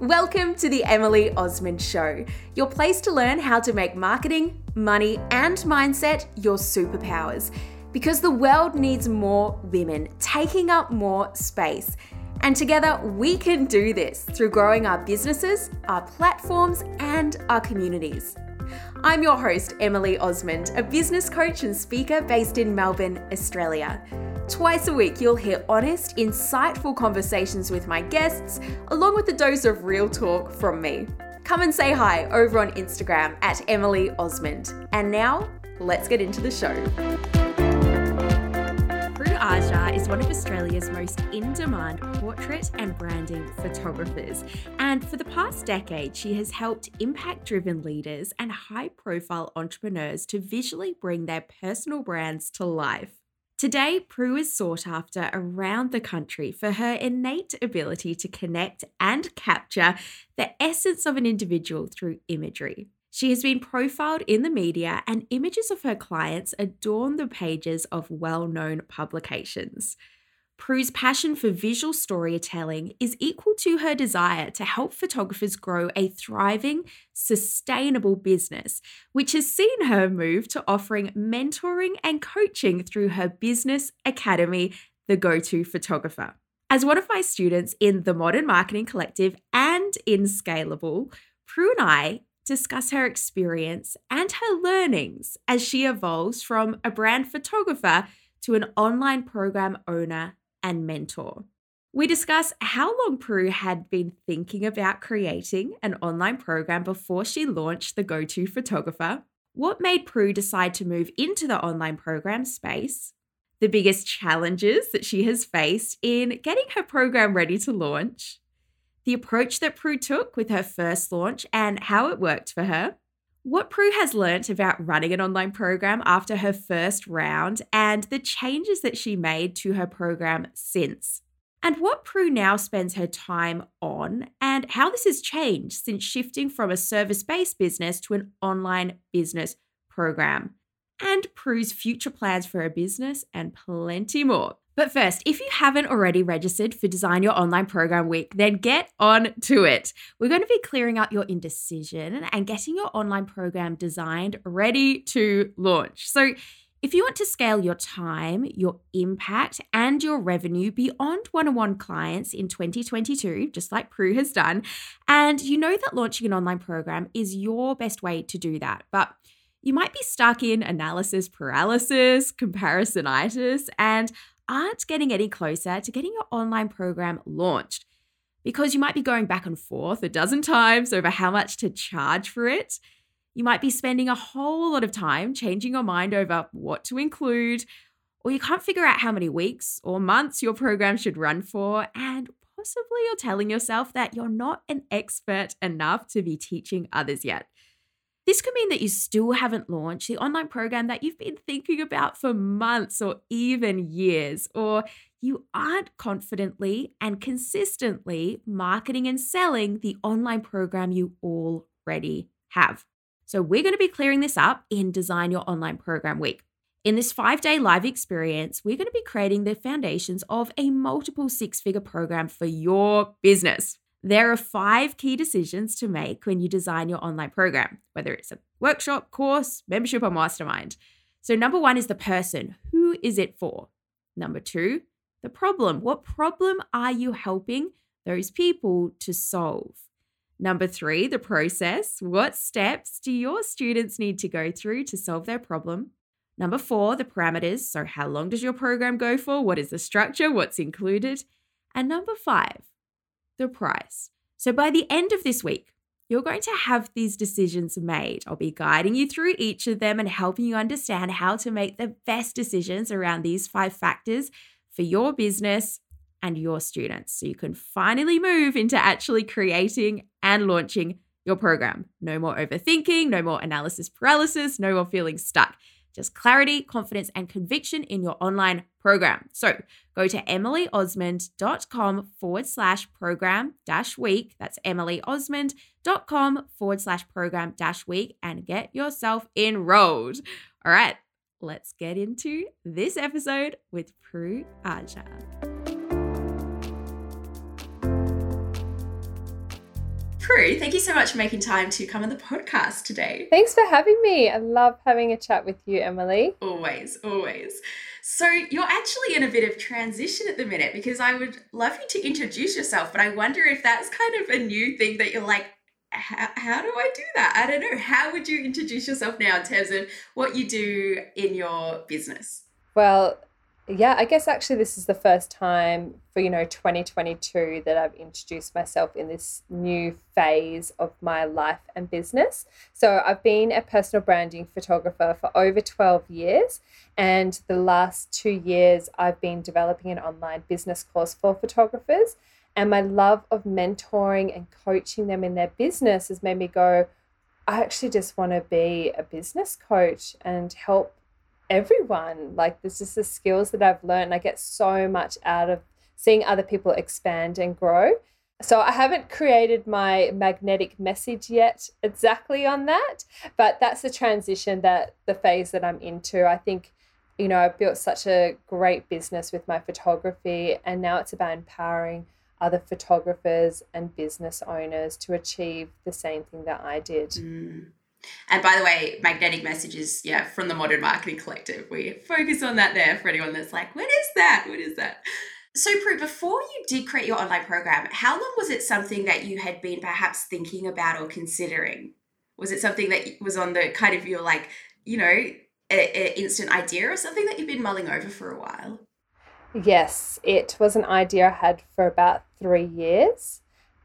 Welcome to the Emily Osmond Show, your place to learn how to make marketing, money, and mindset your superpowers. Because the world needs more women taking up more space. And together we can do this through growing our businesses, our platforms, and our communities. I'm your host, Emily Osmond, a business coach and speaker based in Melbourne, Australia. Twice a week, you'll hear honest, insightful conversations with my guests, along with a dose of real talk from me. Come and say hi over on Instagram at Emily Osmond. And now, let's get into the show. Prue Aja is one of Australia's most in demand portrait and branding photographers. And for the past decade, she has helped impact driven leaders and high profile entrepreneurs to visually bring their personal brands to life. Today, Prue is sought after around the country for her innate ability to connect and capture the essence of an individual through imagery. She has been profiled in the media, and images of her clients adorn the pages of well known publications. Prue's passion for visual storytelling is equal to her desire to help photographers grow a thriving, sustainable business, which has seen her move to offering mentoring and coaching through her business academy, The Go To Photographer. As one of my students in the Modern Marketing Collective and in Scalable, Prue and I discuss her experience and her learnings as she evolves from a brand photographer to an online program owner and mentor. We discuss how long Prue had been thinking about creating an online program before she launched the Go To Photographer, what made Prue decide to move into the online program space, the biggest challenges that she has faced in getting her program ready to launch, the approach that Prue took with her first launch and how it worked for her, what Prue has learnt about running an online program after her first round and the changes that she made to her program since. And what Prue now spends her time on, and how this has changed since shifting from a service based business to an online business program, and Prue's future plans for her business, and plenty more. But first, if you haven't already registered for Design Your Online Program Week, then get on to it. We're going to be clearing up your indecision and getting your online program designed, ready to launch. So, if you want to scale your time, your impact, and your revenue beyond one on one clients in 2022, just like Prue has done, and you know that launching an online program is your best way to do that, but you might be stuck in analysis paralysis, comparisonitis, and aren't getting any closer to getting your online program launched because you might be going back and forth a dozen times over how much to charge for it. You might be spending a whole lot of time changing your mind over what to include, or you can't figure out how many weeks or months your program should run for, and possibly you're telling yourself that you're not an expert enough to be teaching others yet. This could mean that you still haven't launched the online program that you've been thinking about for months or even years, or you aren't confidently and consistently marketing and selling the online program you already have. So, we're going to be clearing this up in Design Your Online Program Week. In this five day live experience, we're going to be creating the foundations of a multiple six figure program for your business. There are five key decisions to make when you design your online program, whether it's a workshop, course, membership, or mastermind. So, number one is the person. Who is it for? Number two, the problem. What problem are you helping those people to solve? Number three, the process. What steps do your students need to go through to solve their problem? Number four, the parameters. So, how long does your program go for? What is the structure? What's included? And number five, the price. So by the end of this week, you're going to have these decisions made. I'll be guiding you through each of them and helping you understand how to make the best decisions around these five factors for your business and your students. So you can finally move into actually creating and launching your program. No more overthinking, no more analysis paralysis, no more feeling stuck just clarity, confidence, and conviction in your online program. So go to emilyosmond.com forward slash program dash week. That's emilyosmond.com forward slash program dash week and get yourself enrolled. All right, let's get into this episode with Prue Aja. Prue, thank you so much for making time to come on the podcast today. Thanks for having me. I love having a chat with you, Emily. Always, always. So, you're actually in a bit of transition at the minute because I would love you to introduce yourself, but I wonder if that's kind of a new thing that you're like, how, how do I do that? I don't know. How would you introduce yourself now in terms of what you do in your business? Well, yeah, I guess actually this is the first time for, you know, 2022 that I've introduced myself in this new phase of my life and business. So I've been a personal branding photographer for over 12 years. And the last two years, I've been developing an online business course for photographers. And my love of mentoring and coaching them in their business has made me go, I actually just want to be a business coach and help everyone. Like, this is the skills that I've learned. I get so much out of seeing other people expand and grow. So, I haven't created my magnetic message yet exactly on that, but that's the transition that the phase that I'm into. I think, you know, I've built such a great business with my photography, and now it's about empowering other photographers and business owners to achieve the same thing that I did. Mm. And by the way, magnetic messages, yeah, from the Modern Marketing Collective. We focus on that there for anyone that's like, what is that? What is that? So, Prue, before you did create your online program, how long was it something that you had been perhaps thinking about or considering? Was it something that was on the kind of your like, you know, an instant idea or something that you've been mulling over for a while? Yes, it was an idea I had for about three years.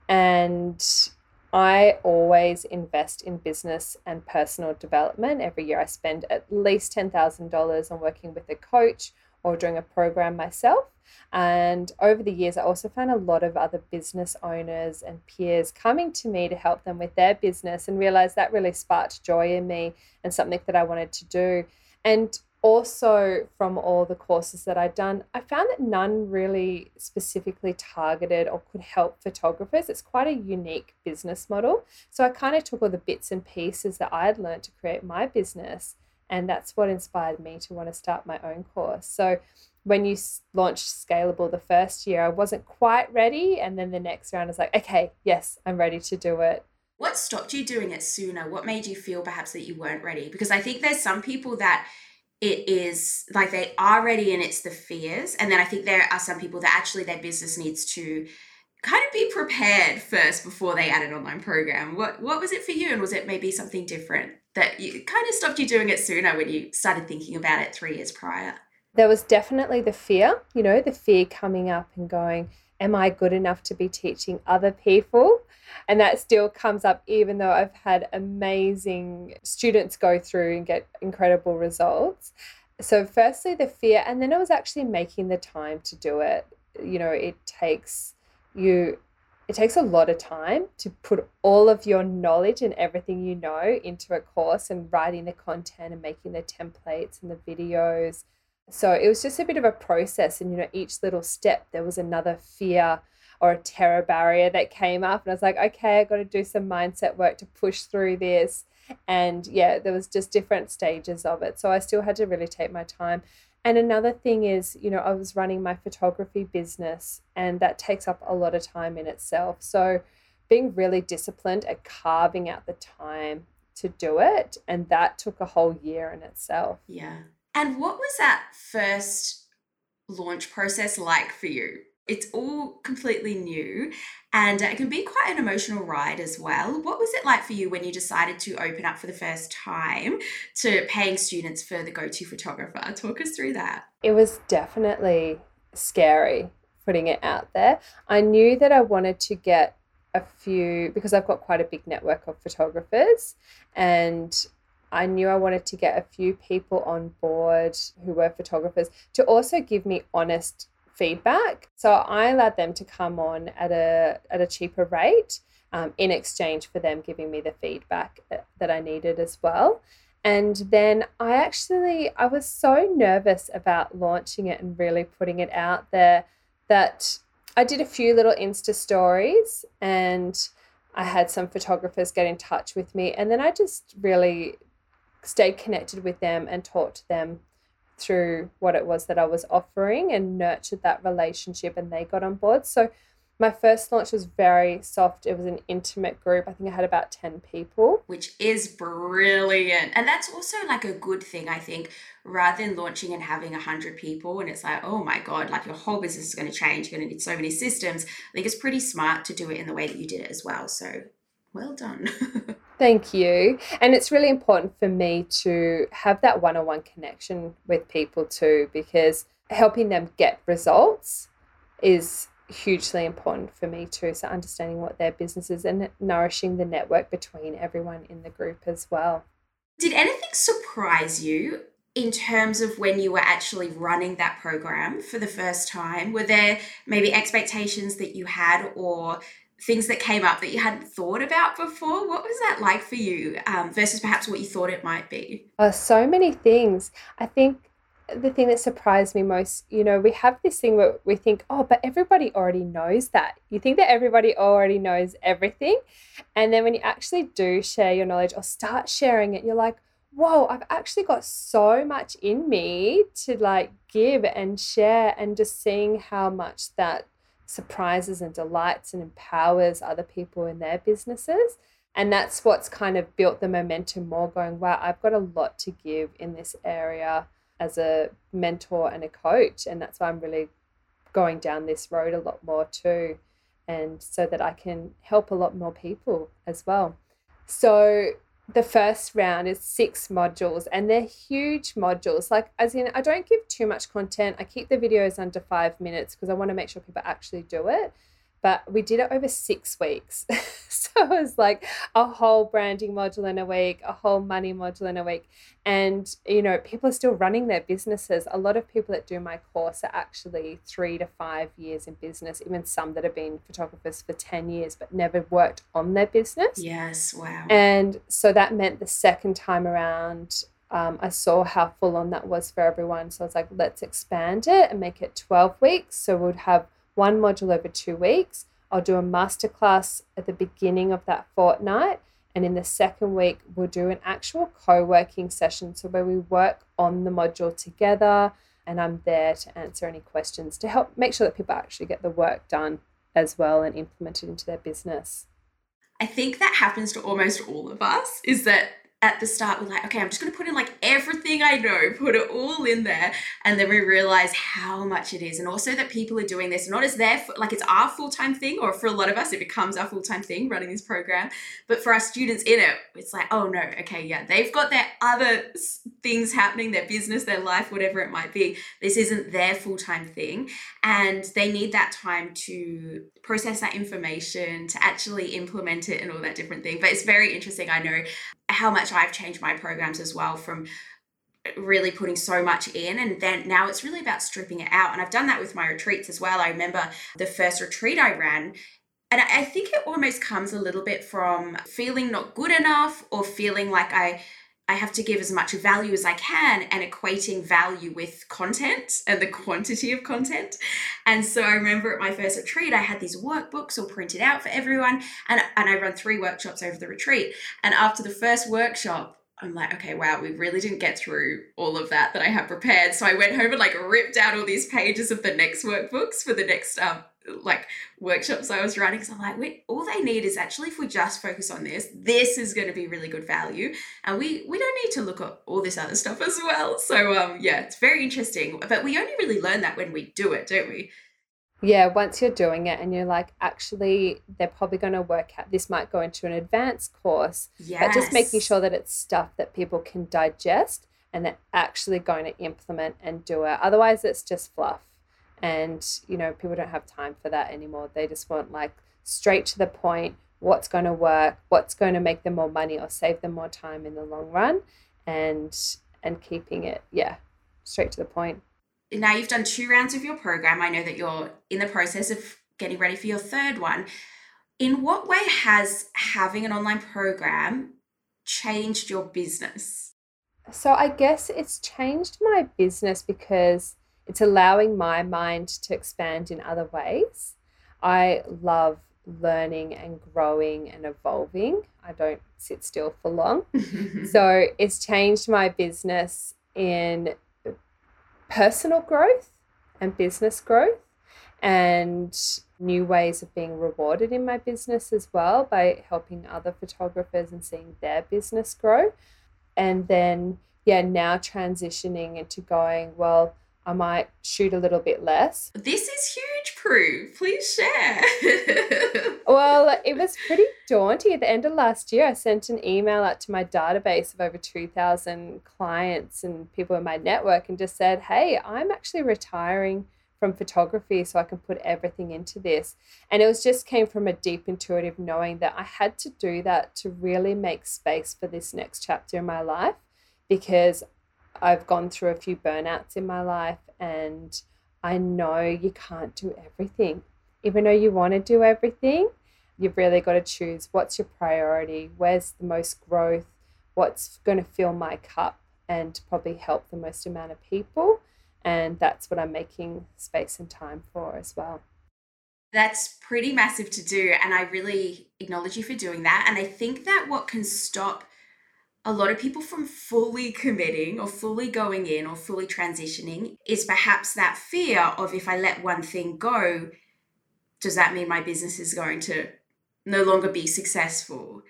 And I always invest in business and personal development. Every year, I spend at least $10,000 on working with a coach or doing a program myself. And over the years, I also found a lot of other business owners and peers coming to me to help them with their business and realized that really sparked joy in me and something that I wanted to do. And also from all the courses that I'd done, I found that none really specifically targeted or could help photographers. It's quite a unique business model. So I kind of took all the bits and pieces that I had learned to create my business, and that's what inspired me to want to start my own course. So when you launched Scalable the first year, I wasn't quite ready. And then the next round, I was like, okay, yes, I'm ready to do it. What stopped you doing it sooner? What made you feel perhaps that you weren't ready? Because I think there's some people that it is like they are ready and it's the fears. And then I think there are some people that actually their business needs to kind of be prepared first before they add an online program. What what was it for you? And was it maybe something different that you kind of stopped you doing it sooner when you started thinking about it three years prior? There was definitely the fear, you know, the fear coming up and going, Am I good enough to be teaching other people? And that still comes up, even though I've had amazing students go through and get incredible results. So, firstly, the fear, and then it was actually making the time to do it. You know, it takes you it takes a lot of time to put all of your knowledge and everything you know into a course and writing the content and making the templates and the videos. So it was just a bit of a process. And, you know, each little step, there was another fear or a terror barrier that came up and I was like, okay, I got to do some mindset work to push through this. And yeah, there was just different stages of it. So I still had to really take my time. And another thing is, you know, I was running my photography business and that takes up a lot of time in itself. So being really disciplined at carving out the time to do it and that took a whole year in itself. Yeah. And what was that first launch process like for you? It's all completely new and uh, it can be quite an emotional ride as well. What was it like for you when you decided to open up for the first time to paying students for the go to photographer? Talk us through that. It was definitely scary putting it out there. I knew that I wanted to get a few because I've got quite a big network of photographers and I knew I wanted to get a few people on board who were photographers to also give me honest feedback. So I allowed them to come on at a at a cheaper rate um, in exchange for them giving me the feedback that I needed as well. And then I actually I was so nervous about launching it and really putting it out there that I did a few little Insta stories and I had some photographers get in touch with me and then I just really stayed connected with them and talked to them through what it was that I was offering and nurtured that relationship and they got on board. So My first launch was very soft. It was an intimate group. I think I had about 10 people. Which is brilliant. And that's also like a good thing, I think, rather than launching and having 100 people and it's like, oh my God, like your whole business is going to change. You're going to need so many systems. I think it's pretty smart to do it in the way that you did it as well. So well done. Thank you. And it's really important for me to have that one on one connection with people too, because helping them get results is hugely important for me too. So, understanding what their business is and nourishing the network between everyone in the group as well. Did anything surprise you in terms of when you were actually running that program for the first time? Were there maybe expectations that you had or things that came up that you hadn't thought about before? What was that like for you um, versus perhaps what you thought it might be? Oh, so many things. I think the thing that surprised me most, you know, we have this thing where we think, oh, but everybody already knows that. You think that everybody already knows everything. And then when you actually do share your knowledge or start sharing it, you're like, whoa, I've actually got so much in me to like give and share, and just seeing how much that surprises and delights and empowers other people in their businesses. And that's what's kind of built the momentum more going, wow, I've got a lot to give in this area as a mentor and a coach. And that's why I'm really going down this road a lot more too. And so that I can help a lot more people as well. So the first round is six modules and they're huge modules. Like, as in, I don't give too much content. I keep the videos under five minutes because I want to make sure people actually do it but we did it over six weeks. so it was like a whole branding module in a week, a whole money module in a week. And, you know, people are still running their businesses. A lot of people that do my course are actually three to five years in business, even some that have been photographers for 10 years but never worked on their business. Yes, wow. And so that meant the second time around, um, I saw how full on that was for everyone. So I was like, let's expand it and make it 12 weeks. So we'd have one module over two weeks. I'll do a masterclass at the beginning of that fortnight. And in the second week, we'll do an actual co working session. So, where we work on the module together, and I'm there to answer any questions to help make sure that people actually get the work done as well and implemented into their business. I think that happens to almost all of us is that at the start we're like okay i'm just going to put in like everything i know put it all in there. And then we realize how much it is and also that people are doing this not as their like it's our full-time thing or for a lot of us it becomes our full-time thing running this program. But for our students in it it's like oh no okay yeah they've got their other things happening their business their life whatever it might be. This isn't their full-time thing. And they need that time to process that information to actually implement it and all that different thing. But it's very interesting i know how much I've changed my programs as well from really putting so much in and then now it's really about stripping it out and I've done that with my retreats as well. I remember the first retreat I ran and I think it almost comes a little bit from feeling not good enough or feeling like I I have to give as much value as I can and equating value with content and the quantity of content. And so I remember at my first retreat, I had these workbooks all printed out for everyone. And, and I run three workshops over the retreat. And after the first workshop, I'm like, okay, wow, we really didn't get through all of that that I had prepared. So I went home and like ripped out all these pages of the next workbooks for the next um, like workshops I was running So I'm like, wait, all they need is actually if we just focus on this, this is going to be really good value, and we we don't need to look at all this other stuff as well. So um, yeah, it's very interesting, but we only really learn that when we do it, don't we? Yeah, once you're doing it and you're like, actually, they're probably going to work out. This might go into an advanced course, yes. but just making sure that it's stuff that people can digest and they're actually going to implement and do it. Otherwise, it's just fluff and you know people don't have time for that anymore. They just want like straight to the point what's going to work what's going to make them more money or save them more time in the long run and and keeping it yeah straight to the point. Now you've done two rounds of your program. I know that you're in the process of getting ready for your third one. In what way has having an online program changed your business? So i guess it's changed my business because it's allowing my mind to expand in other ways. I love learning and growing and evolving. I don't sit still for long. so it's changed my business in personal growth and business growth. And new ways of being rewarded in my business as well by helping other photographers and seeing their business grow. And then, yeah, now transitioning into going, well, I might shoot a little bit less. This is huge, Prue. Please share. well, it was pretty daunting. At the end of last year, I sent an email out to my database of over 2,000 clients and people in my network and just said, hey, I'm actually retiring from photography so I can put everything into this. And it was just came from a deep intuitive knowing that I had to do that to really make space for this next chapter in my life because I've gone through a few burnouts in my life and I know you can't do everything. Even though you want to do everything, you've really got to choose what's your priority, where's the most growth, what's going to fill my cup and probably help the most amount of people. And that's what I'm making space and time for as well. That's pretty massive to do. And I really acknowledge you for doing that. And I think that what can stop a lot of people from fully committing or fully going in or fully transitioning is perhaps that fear of if I let one thing go, does that mean my business is going to no longer be successful?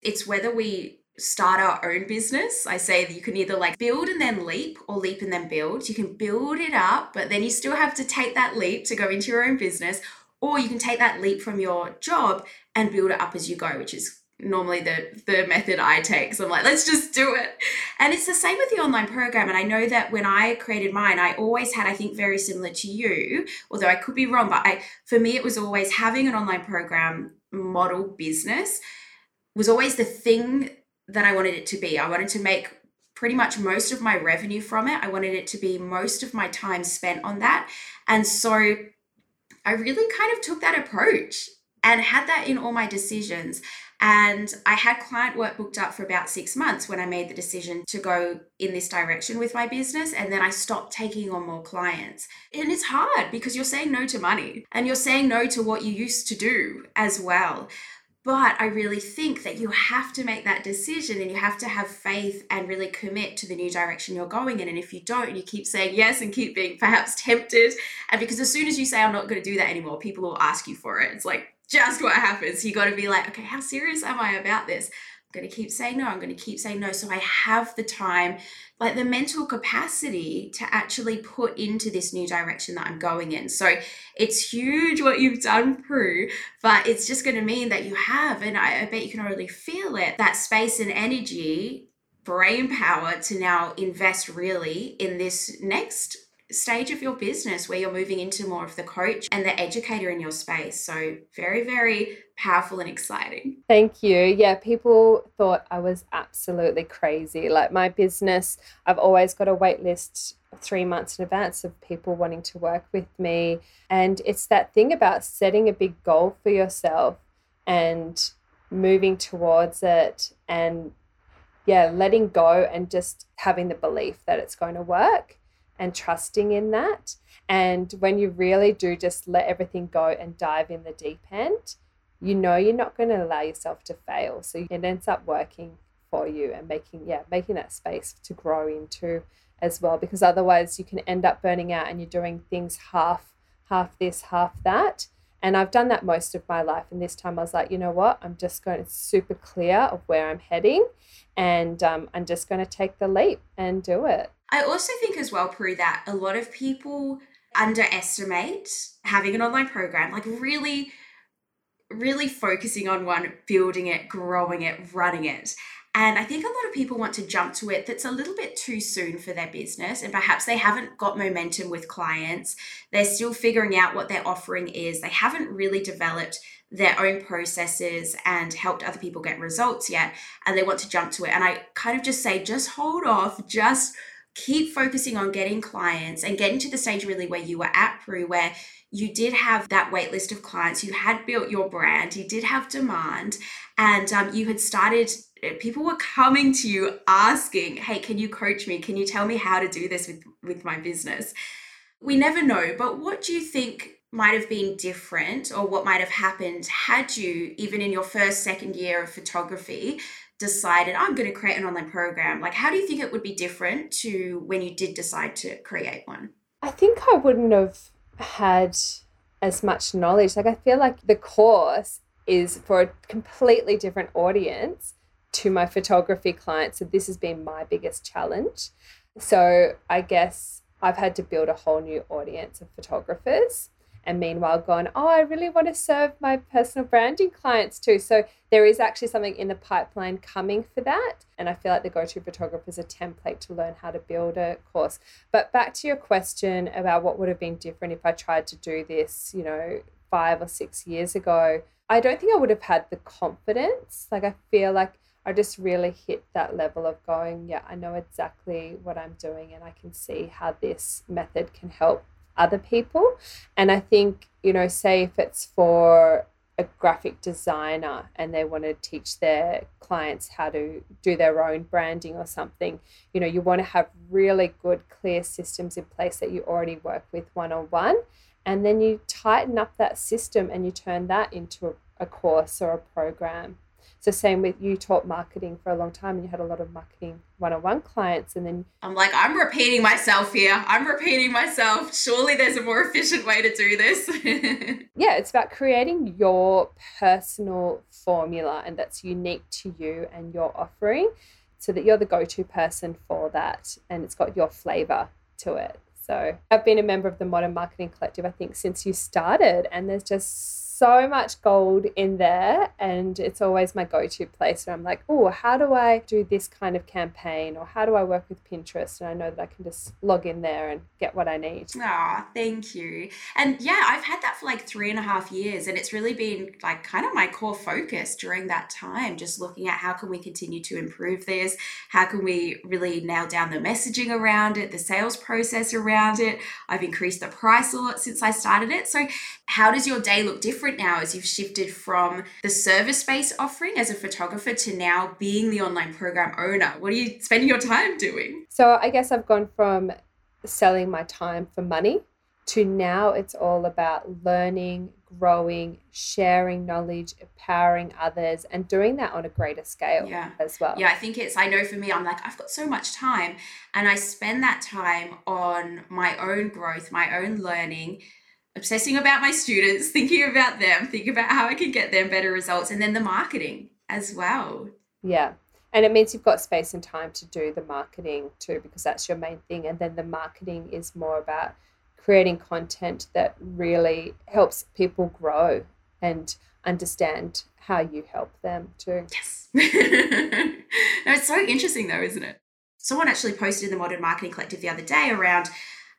It's whether we start our own business. I say that you can either like build and then leap or leap and then build. You can build it up, but then you still have to take that leap to go into your own business, or you can take that leap from your job and build it up as you go, which is normally the the method I take. So I'm like, let's just do it. And it's the same with the online program. And I know that when I created mine, I always had, I think, very similar to you, although I could be wrong, but I for me it was always having an online program model business was always the thing that I wanted it to be. I wanted to make pretty much most of my revenue from it. I wanted it to be most of my time spent on that. And so I really kind of took that approach and had that in all my decisions. And I had client work booked up for about six months when I made the decision to go in this direction with my business. And then I stopped taking on more clients. And it's hard because you're saying no to money and you're saying no to what you used to do as well. But I really think that you have to make that decision and you have to have faith and really commit to the new direction you're going in. And if you don't, you keep saying yes and keep being perhaps tempted. And because as soon as you say, I'm not going to do that anymore, people will ask you for it. It's like, just what happens. You got to be like, okay, how serious am I about this? I'm going to keep saying no. I'm going to keep saying no. So I have the time, like the mental capacity to actually put into this new direction that I'm going in. So it's huge what you've done, Prue, but it's just going to mean that you have, and I, I bet you can already feel it, that space and energy, brain power to now invest really in this next stage of your business where you're moving into more of the coach and the educator in your space. So, very, very powerful and exciting. Thank you. Yeah, people thought I was absolutely crazy. Like, my business, I've always got a wait list three months in advance of people wanting to work with me. And it's that thing about setting a big goal for yourself and moving towards it and yeah, letting go and just having the belief that it's going to work and trusting in that. And when you really do just let everything go and dive in the deep end, you know you're not going to allow yourself to fail. So it ends up working for you and making, yeah, making that space to grow into as well. Because otherwise you can end up burning out and you're doing things half, half this, half that. And I've done that most of my life. And this time I was like, you know what? I'm just going to super clear of where I'm heading. And um, I'm just going to take the leap and do it. I also think as well, Prue, that a lot of people underestimate having an online program, like really, really focusing on one, building it, growing it, running it. And I think a lot of people want to jump to it that's a little bit too soon for their business. And perhaps they haven't got momentum with clients. They're still figuring out what their offering is. They haven't really developed their own processes and helped other people get results yet. And they want to jump to it. And I kind of just say, just hold off, just keep focusing on getting clients and getting to the stage really where you were at, Prue, where you did have that wait list of clients, you had built your brand, you did have demand, and um, you had started. Eh, people were coming to you asking, "Hey, can you coach me? Can you tell me how to do this with with my business?" We never know, but what do you think might have been different, or what might have happened had you, even in your first, second year of photography, decided I'm going to create an online program? Like, how do you think it would be different to when you did decide to create one? I think I wouldn't have had as much knowledge. Like I feel like the course is for a completely different audience to my photography clients. So this has been my biggest challenge. So I guess I've had to build a whole new audience of photographers and meanwhile gone, oh, I really want to serve my personal branding clients too. So there is actually something in the pipeline coming for that. And I feel like the go to photographer is a template to learn how to build a course. But back to your question about what would have been different if I tried to do this, you know, five or six years ago, I don't think I would have had the confidence. Like, I feel like I just really hit that level of going, yeah, I know exactly what I'm doing and I can see how this method can help other people. And I think, you know, say if it's for a graphic designer and they want to teach their clients how to do their own branding or something, you know, you want to have really good, clear systems in place that you already work with one on one. And then you tighten up that system and you turn that into a, a course or a program the same with you taught marketing for a long time and you had a lot of marketing one-on-one clients and then I'm like I'm repeating myself here. I'm repeating myself. Surely there's a more efficient way to do this. yeah, it's about creating your personal formula and that's unique to you and your offering so that you're the go-to person for that and it's got your flavor to it. So, I've been a member of the Modern Marketing Collective I think since you started and there's just so much gold in there and it's always my go-to place where I'm like, oh, how do I do this kind of campaign or how do I work with Pinterest? And I know that I can just log in there and get what I need. Ah, thank you. And yeah, I've had that for like three and a half years and it's really been like kind of my core focus during that time, just looking at how can we continue to improve this? How can we really nail down the messaging around it, the sales process around it? I've increased the price a lot since I started it. So how does your day look different? now as you've shifted from the service based offering as a photographer to now being the online program owner? What are you spending your time doing? So, I guess I've gone from selling my time for money to now it's all about learning, growing, sharing knowledge, empowering others, and doing that on a greater scale yeah. as well. Yeah, I think it's, I know for me, I'm like, I've got so much time, and I spend that time on my own growth, my own learning, obsessing about my students, thinking about them, thinking about how I can get them better results, and then the marketing as well. Yeah. And it means you've got space and time to do the marketing too, because that's your main thing. And then the marketing is more about creating content that really helps people grow and understand how you help them too. Yes. no, it's so interesting though, isn't it? Someone actually posted in the Modern Marketing Collective the other day around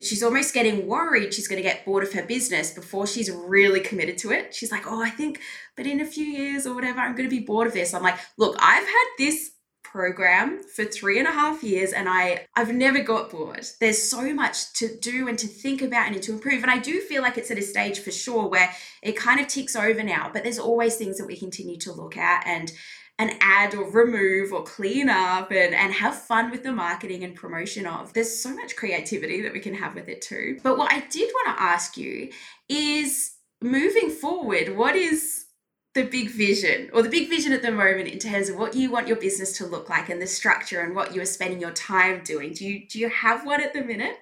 she's almost getting worried she's going to get bored of her business before she's really committed to it. She's like, oh, I think, but in a few years or whatever, I'm going to be bored of this. I'm like, look, I've had this program for three and a half years and I I've never got bored. There's so much to do and to think about and to improve. And I do feel like it's at a stage for sure where it kind of ticks over now, but there's always things that we continue to look at and and add or remove or clean up and, and have fun with the marketing and promotion of. There's so much creativity that we can have with it too. But what I did want to ask you is moving forward, what is the big vision or the big vision at the moment in terms of what you want your business to look like and the structure and what you are spending your time doing? Do you do you have one at the minute?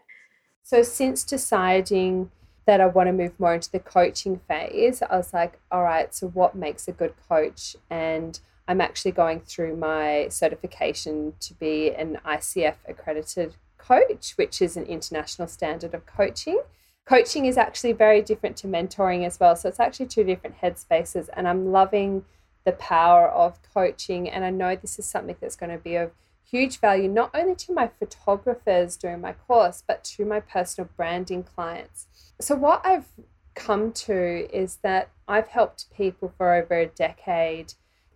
So since deciding that I want to move more into the coaching phase, I was like, all right, so what makes a good coach? And I'm actually going through my certification to be an ICF accredited coach, which is an international standard of coaching. Coaching is actually very different to mentoring as well. So it's actually two different headspaces. And I'm loving the power of coaching. And I know this is something that's going to be of huge value, not only to my photographers during my course, but to my personal branding clients. So, what I've come to is that I've helped people for over a decade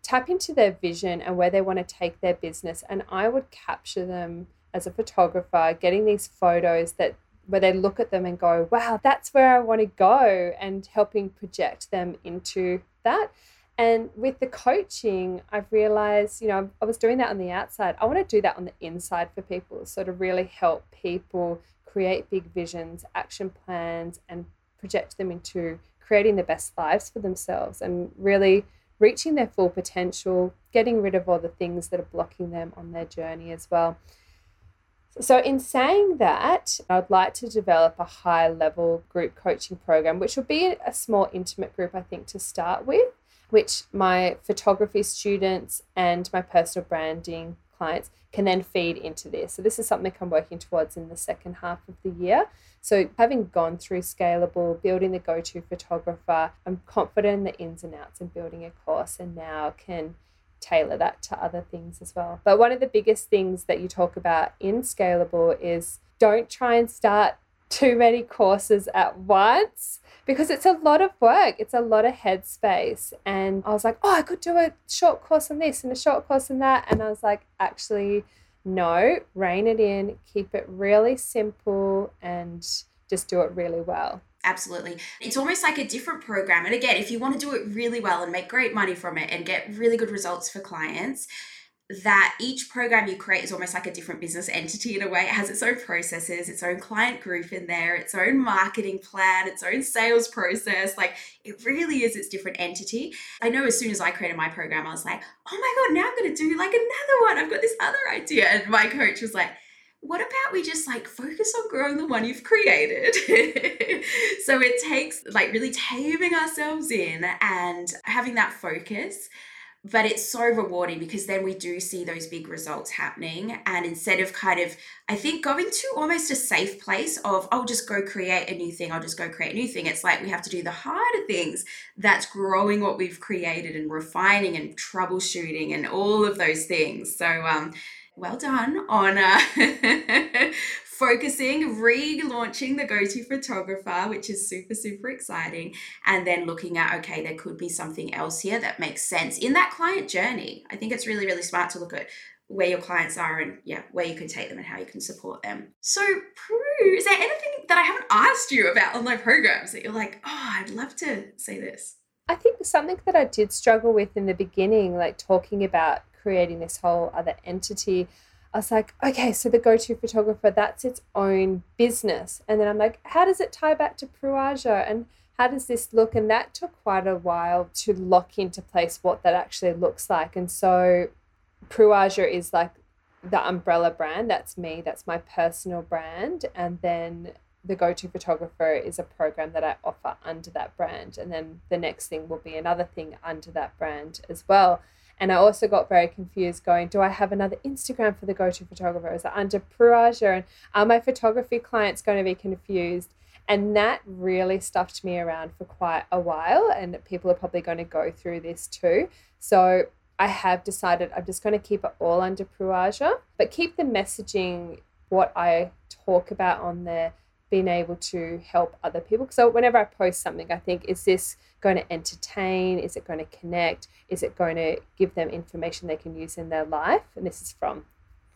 tap into their vision and where they want to take their business. And I would capture them as a photographer, getting these photos that where they look at them and go, wow, that's where I want to go, and helping project them into that. And with the coaching, I've realized, you know, I was doing that on the outside. I want to do that on the inside for people, so to really help people create big visions, action plans, and project them into creating the best lives for themselves and really reaching their full potential, getting rid of all the things that are blocking them on their journey as well. So, in saying that, I'd like to develop a high level group coaching program, which will be a small, intimate group, I think, to start with, which my photography students and my personal branding clients can then feed into this. So, this is something I'm working towards in the second half of the year. So, having gone through Scalable, building the go to photographer, I'm confident in the ins and outs and building a course, and now can tailor that to other things as well. But one of the biggest things that you talk about in Scalable is don't try and start too many courses at once because it's a lot of work. It's a lot of headspace. And I was like, oh, I could do a short course on this and a short course on that. And I was like, actually, no, rein it in, keep it really simple, and just do it really well. Absolutely. It's almost like a different program. And again, if you want to do it really well and make great money from it and get really good results for clients, that each program you create is almost like a different business entity in a way. It has its own processes, its own client group in there, its own marketing plan, its own sales process. Like it really is its different entity. I know as soon as I created my program, I was like, oh my God, now I'm going to do like another one. I've got this other idea. And my coach was like, what about we just like focus on growing the one you've created? so it takes like really taming ourselves in and having that focus. But it's so rewarding because then we do see those big results happening. And instead of kind of, I think, going to almost a safe place of, I'll just go create a new thing, I'll just go create a new thing, it's like we have to do the harder things that's growing what we've created and refining and troubleshooting and all of those things. So, um, well done on uh, focusing, relaunching the go to photographer, which is super, super exciting. And then looking at, okay, there could be something else here that makes sense in that client journey. I think it's really, really smart to look at where your clients are and yeah, where you can take them and how you can support them. So, Prue, is there anything that I haven't asked you about online programs that you're like, oh, I'd love to say this? I think something that I did struggle with in the beginning, like talking about creating this whole other entity, I was like, okay, so the go to photographer, that's its own business. And then I'm like, how does it tie back to Prue Aja? And how does this look? And that took quite a while to lock into place what that actually looks like. And so Prue Aja is like the umbrella brand. That's me, that's my personal brand. And then the go to photographer is a program that I offer under that brand. And then the next thing will be another thing under that brand as well. And I also got very confused going, do I have another Instagram for the go to photographer? Is it under Prue Aja? And are my photography clients going to be confused? And that really stuffed me around for quite a while. And people are probably going to go through this too. So I have decided I'm just going to keep it all under Prue Aja, but keep the messaging, what I talk about on there, being able to help other people. So whenever I post something, I think, is this going to entertain? Is it going to connect? Is it going to give them information they can use in their life? And this is from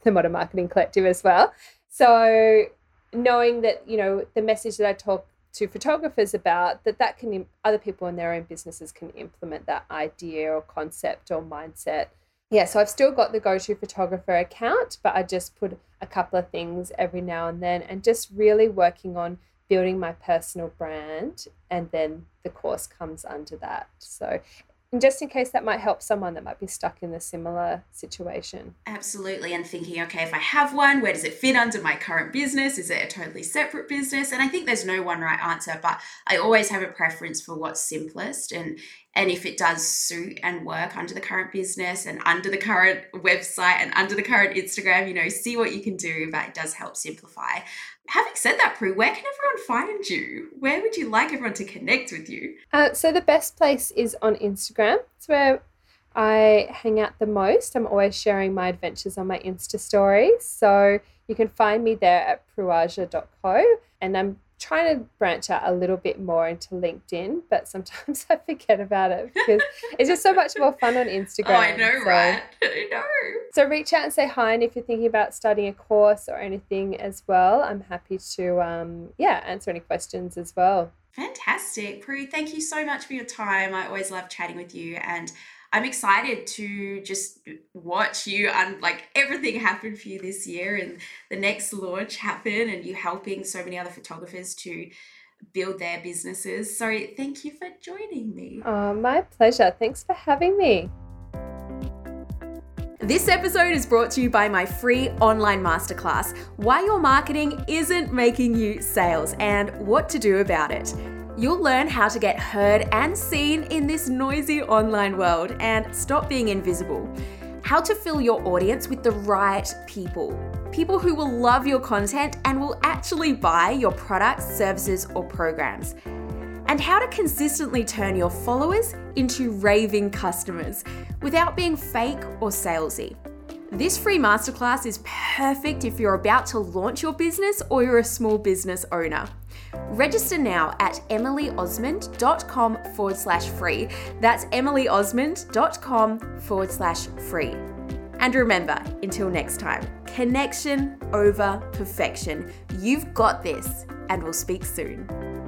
the Modern Marketing Collective as well. So knowing that, you know, the message that I talk to photographers about that that can other people in their own businesses can implement that idea or concept or mindset yeah, so I've still got the go to photographer account, but I just put a couple of things every now and then and just really working on building my personal brand. And then the course comes under that. So and just in case that might help someone that might be stuck in a similar situation. Absolutely. And thinking, okay, if I have one, where does it fit under my current business? Is it a totally separate business? And I think there's no one right answer, but I always have a preference for what's simplest. And and if it does suit and work under the current business and under the current website and under the current Instagram, you know, see what you can do, but it does help simplify. Having said that, Prue, where can everyone find you? Where would you like everyone to connect with you? Uh, so the best place is on Instagram. It's where I hang out the most. I'm always sharing my adventures on my Insta stories. So you can find me there at prueaja.co. And I'm trying to branch out a little bit more into LinkedIn, but sometimes I forget about it because it's just so much more fun on Instagram. Oh, I know, so, right? I know. So reach out and say hi, and if you're thinking about starting a course or anything as well, I'm happy to um, yeah answer any questions as well. Fantastic, Prue. Thank you so much for your time. I always love chatting with you and. I'm excited to just watch you and like everything happen for you this year and the next launch happen and you helping so many other photographers to build their businesses. So thank you for joining me. Oh, my pleasure. Thanks for having me. This episode is brought to you by my free online masterclass Why Your Marketing Isn't Making You Sales and What to Do About It. You'll learn how to get heard and seen in this noisy online world and stop being invisible. How to fill your audience with the right people. People who will love your content and will actually buy your products, services, or programs. And how to consistently turn your followers into raving customers without being fake or salesy. This free masterclass is perfect if you're about to launch your business or you're a small business owner. Register now at emilyosmond.com forward slash free. That's emilyosmond.com forward slash free. And remember, until next time, connection over perfection. You've got this, and we'll speak soon.